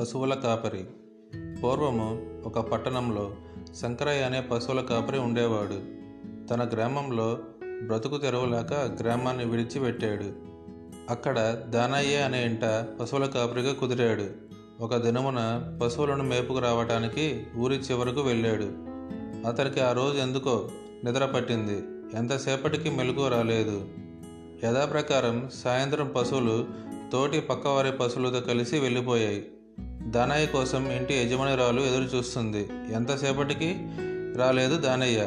పశువుల కాపరి. పూర్వము ఒక పట్టణంలో శంకరయ్య అనే పశువుల కాపరి ఉండేవాడు. తన గ్రామంలో బ్రతుకు తెరవలేక గ్రామాన్ని విడిచిపెట్టాడు. అక్కడ దానయ్య అనే ఇంట పశువుల కాపరిగా కుదిరాడు. ఒక దినమున పశువులను మేపుకు రావటానికి ఊరి చివరకు వెళ్ళాడు. అతనికి ఆ రోజు ఎందుకో నిద్ర పట్టింది. ఎంతసేపటికి మెలకు రాలేదు. యథాప్రకారం సాయంత్రం పశువులు తోటి పక్కవారి పశువులతో కలిసి వెళ్ళిపోయాయి. దానయ్య కోసం ఇంటి యజమానిరాలు ఎదురు చూస్తుంది ఎంతసేపటికి రాలేదు దానయ్య.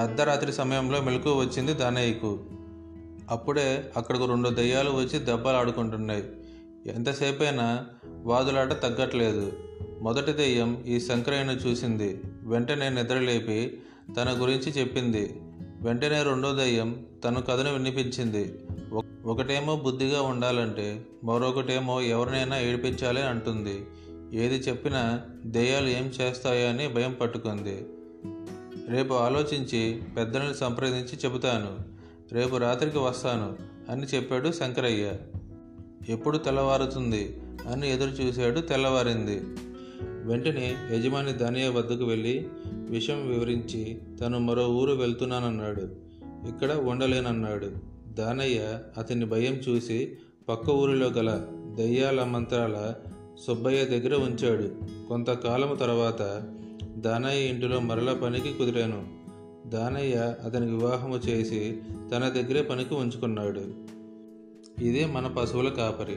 అర్ధరాత్రి సమయంలో మెలకు వచ్చింది దానయ్యకు. అప్పుడే అక్కడకు రెండు దయ్యాలు వచ్చి దెబ్బలు ఆడుకుంటున్నాయి ఎంతసేపైనా వాదులాట తగ్గట్లేదు. మొదటి దెయ్యం ఈ శంకరయ్యను చూసింది. వెంటనే నిద్రలేపి తన గురించి చెప్పింది. వెంటనే రెండో దయ్యం తన కథను వినిపించింది. ఒకటేమో బుద్ధిగా ఉండాలంటే మరొకటేమో ఎవరినైనా ఏడిపించాలి అంటుంది. ఏది చెప్పినా దెయ్యాలు ఏం చేస్తాయో అని భయం పట్టుకుంది. రేపు ఆలోచించి పెద్దలను సంప్రదించి చెబుతాను. రేపు రాత్రికి వస్తాను అని చెప్పాడు శంకరయ్య. ఎప్పుడు తెల్లవారుతుంది అని ఎదురు చూశాడు తెల్లవారింది. వెంటనే యజమాని దానయ్య వద్దకు వెళ్ళి విషయం వివరించి తను మరో ఊరు వెళ్తున్నానన్నాడు. ఇక్కడ ఉండలేనన్నాడు. దానయ్య అతని భయం చూసి పక్క ఊరిలో గల దయ్యాల మంత్రాల సుబ్బయ్య దగ్గర ఉంచాడు. కొంతకాలం తర్వాత దానయ్య ఇంటిలో మరల పనికి కుదిరాను. దానయ్య అతని వివాహము చేసి తన దగ్గరే పనికి ఉంచుకున్నాడు. ఇదే మన పశువుల కాపరి.